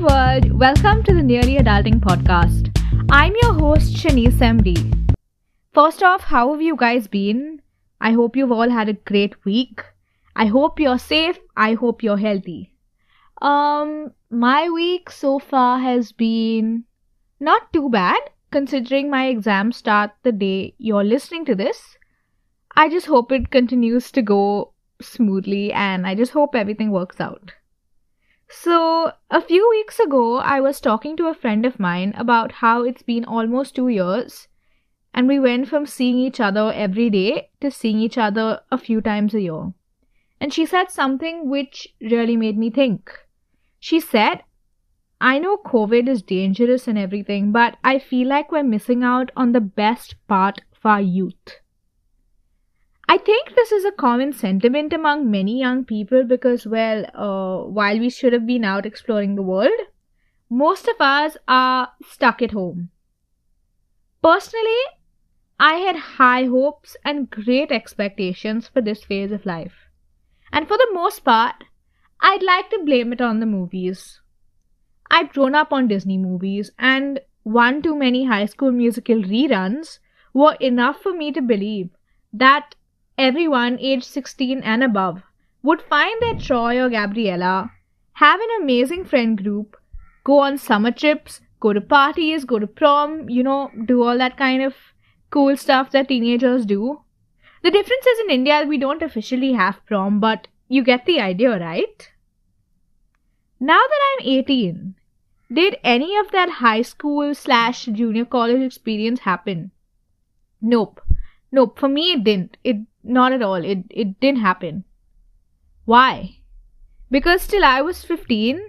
world, welcome to the Nearly Adulting podcast. I'm your host, Shanice MD. First off, how have you guys been? I hope you've all had a great week. I hope you're safe. I hope you're healthy. Um, my week so far has been not too bad considering my exams start the day you're listening to this. I just hope it continues to go smoothly and I just hope everything works out. So, a few weeks ago, I was talking to a friend of mine about how it's been almost two years, and we went from seeing each other every day to seeing each other a few times a year. And she said something which really made me think. She said, I know COVID is dangerous and everything, but I feel like we're missing out on the best part of our youth. I think this is a common sentiment among many young people because, well, uh, while we should have been out exploring the world, most of us are stuck at home. Personally, I had high hopes and great expectations for this phase of life. And for the most part, I'd like to blame it on the movies. I'd grown up on Disney movies, and one too many high school musical reruns were enough for me to believe that everyone aged 16 and above would find their Troy or Gabriella, have an amazing friend group, go on summer trips, go to parties, go to prom, you know, do all that kind of cool stuff that teenagers do. The difference is in India, we don't officially have prom, but you get the idea, right? Now that I'm 18, did any of that high school slash junior college experience happen? Nope. Nope. For me, it didn't. It not at all. It it didn't happen. Why? Because till I was 15,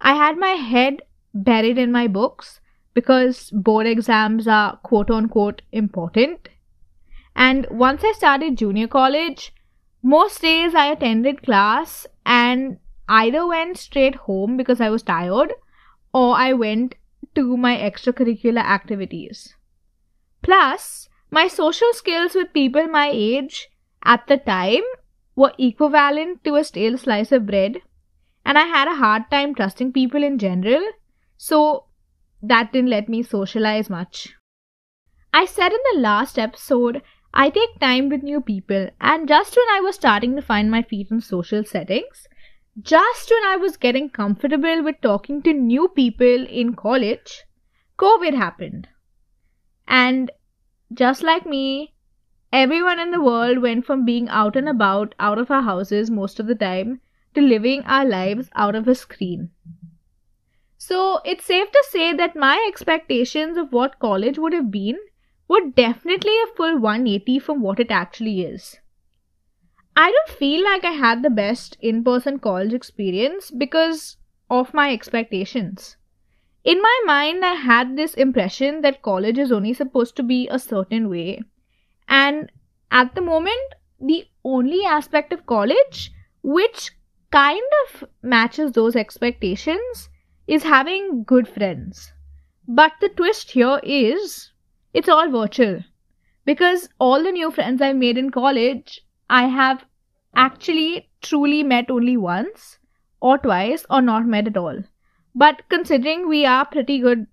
I had my head buried in my books because board exams are quote unquote important. And once I started junior college, most days I attended class and either went straight home because I was tired or I went to my extracurricular activities. Plus, my social skills with people my age at the time were equivalent to a stale slice of bread, and I had a hard time trusting people in general, so that didn't let me socialize much. I said in the last episode, I take time with new people, and just when I was starting to find my feet in social settings, just when I was getting comfortable with talking to new people in college, COVID happened. And just like me, everyone in the world went from being out and about, out of our houses most of the time, to living our lives out of a screen. So it's safe to say that my expectations of what college would have been were definitely a full 180 from what it actually is. I don't feel like I had the best in person college experience because of my expectations in my mind, I had this impression that college is only supposed to be a certain way. And at the moment, the only aspect of college which kind of matches those expectations is having good friends. But the twist here is it's all virtual. Because all the new friends I've made in college, I have actually truly met only once or twice or not met at all. But considering we are pretty good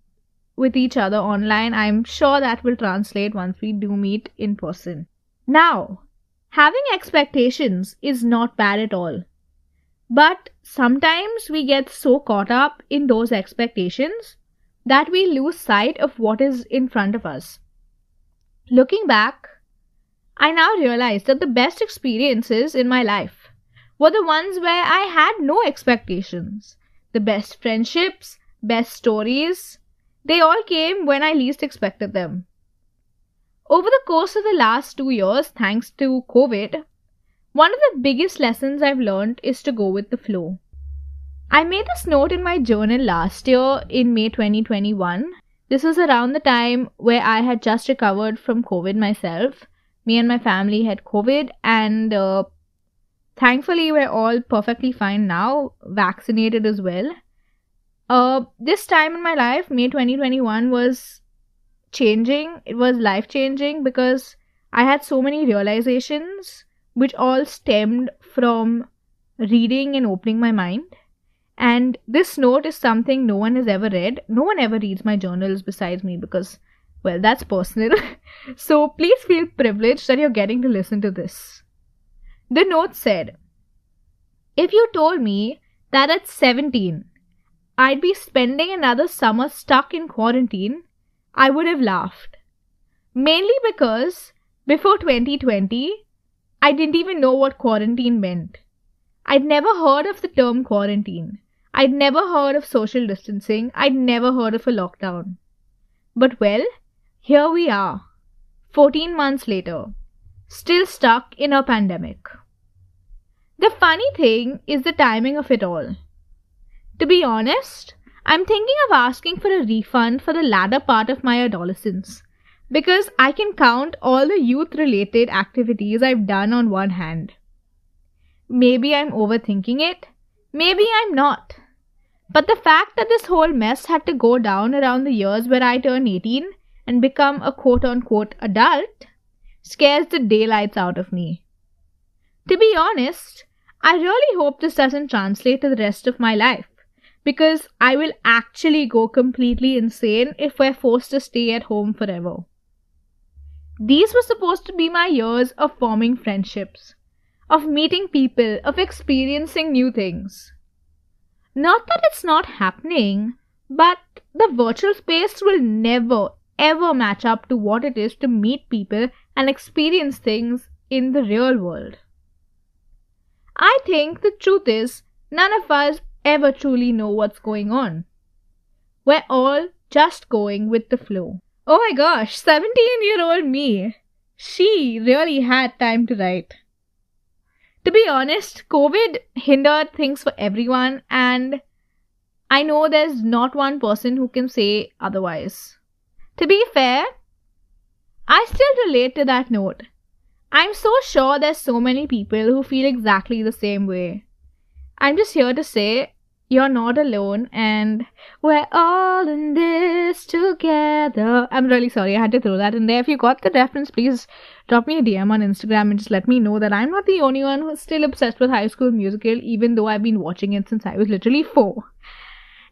with each other online, I'm sure that will translate once we do meet in person. Now, having expectations is not bad at all. But sometimes we get so caught up in those expectations that we lose sight of what is in front of us. Looking back, I now realize that the best experiences in my life were the ones where I had no expectations the best friendships, best stories, they all came when I least expected them. Over the course of the last two years, thanks to COVID, one of the biggest lessons I've learned is to go with the flow. I made this note in my journal last year in May 2021. This was around the time where I had just recovered from COVID myself. Me and my family had COVID, and uh, Thankfully, we're all perfectly fine now, vaccinated as well. Uh, this time in my life, May 2021, was changing. It was life changing because I had so many realizations which all stemmed from reading and opening my mind. And this note is something no one has ever read. No one ever reads my journals besides me because, well, that's personal. so please feel privileged that you're getting to listen to this. The note said, If you told me that at 17 I'd be spending another summer stuck in quarantine, I would have laughed. Mainly because before 2020, I didn't even know what quarantine meant. I'd never heard of the term quarantine. I'd never heard of social distancing. I'd never heard of a lockdown. But well, here we are, 14 months later, still stuck in a pandemic. The funny thing is the timing of it all. To be honest, I'm thinking of asking for a refund for the latter part of my adolescence because I can count all the youth related activities I've done on one hand. Maybe I'm overthinking it, maybe I'm not. But the fact that this whole mess had to go down around the years where I turn 18 and become a quote unquote adult scares the daylights out of me. To be honest, I really hope this doesn't translate to the rest of my life because I will actually go completely insane if we're forced to stay at home forever. These were supposed to be my years of forming friendships, of meeting people, of experiencing new things. Not that it's not happening, but the virtual space will never ever match up to what it is to meet people and experience things in the real world. I think the truth is, none of us ever truly know what's going on. We're all just going with the flow. Oh my gosh, 17 year old me. She really had time to write. To be honest, COVID hindered things for everyone, and I know there's not one person who can say otherwise. To be fair, I still relate to that note. I'm so sure there's so many people who feel exactly the same way. I'm just here to say you're not alone and we're all in this together. I'm really sorry, I had to throw that in there. If you got the reference, please drop me a DM on Instagram and just let me know that I'm not the only one who's still obsessed with High School Musical, even though I've been watching it since I was literally four.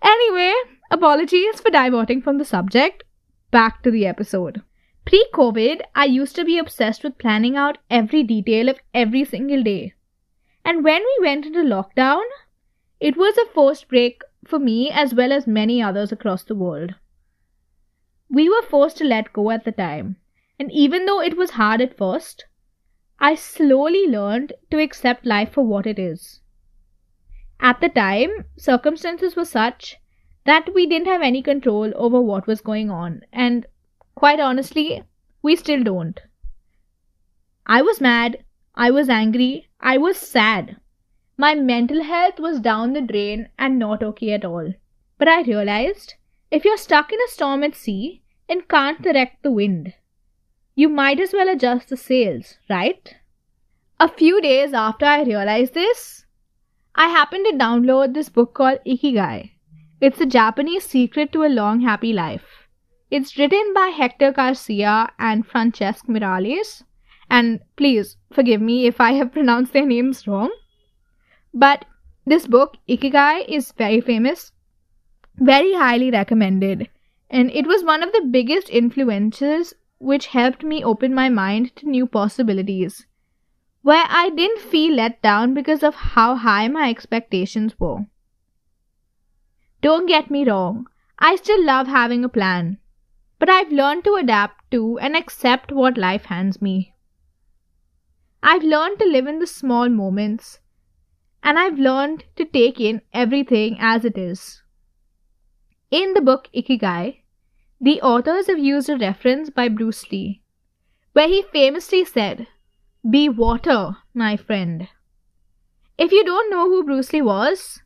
Anyway, apologies for diverting from the subject. Back to the episode. Pre COVID, I used to be obsessed with planning out every detail of every single day. And when we went into lockdown, it was a forced break for me as well as many others across the world. We were forced to let go at the time, and even though it was hard at first, I slowly learned to accept life for what it is. At the time, circumstances were such that we didn't have any control over what was going on, and quite honestly, we still don't. I was mad, I was angry, I was sad. My mental health was down the drain and not okay at all. But I realized if you're stuck in a storm at sea and can't direct the wind, you might as well adjust the sails, right? A few days after I realized this, I happened to download this book called Ikigai. It's a Japanese secret to a long, happy life. It's written by Hector Garcia and Francesc Miralles. And please forgive me if I have pronounced their names wrong. But this book, Ikigai, is very famous, very highly recommended, and it was one of the biggest influences which helped me open my mind to new possibilities, where I didn't feel let down because of how high my expectations were. Don't get me wrong, I still love having a plan, but I've learned to adapt to and accept what life hands me. I've learned to live in the small moments and I've learned to take in everything as it is. In the book Ikigai, the authors have used a reference by Bruce Lee, where he famously said, Be water, my friend. If you don't know who Bruce Lee was,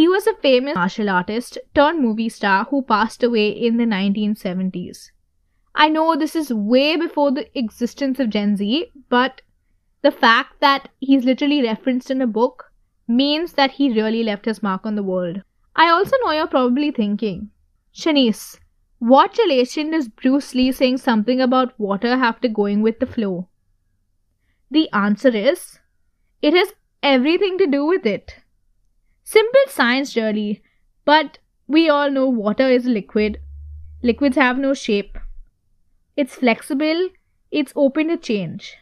he was a famous martial artist turned movie star who passed away in the 1970s. I know this is way before the existence of Gen Z, but the fact that he's literally referenced in a book means that he really left his mark on the world. I also know you're probably thinking, Shanice, what relation does Bruce Lee saying something about water have to going with the flow? The answer is, it has everything to do with it. Simple science, really, but we all know water is liquid. Liquids have no shape. It's flexible, it's open to change.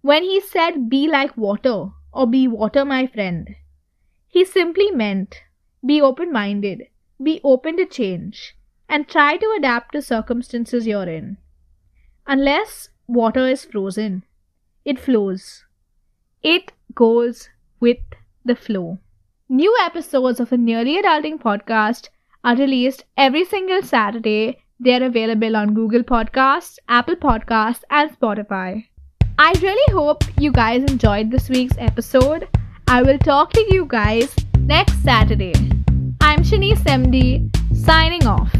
When he said, be like water, or be water, my friend, he simply meant be open minded, be open to change, and try to adapt to circumstances you're in. Unless water is frozen, it flows. It goes with the flow. New episodes of the Nearly Adulting podcast are released every single Saturday. They're available on Google Podcasts, Apple Podcasts, and Spotify. I really hope you guys enjoyed this week's episode. I will talk to you guys next Saturday. I'm Shanice MD, signing off.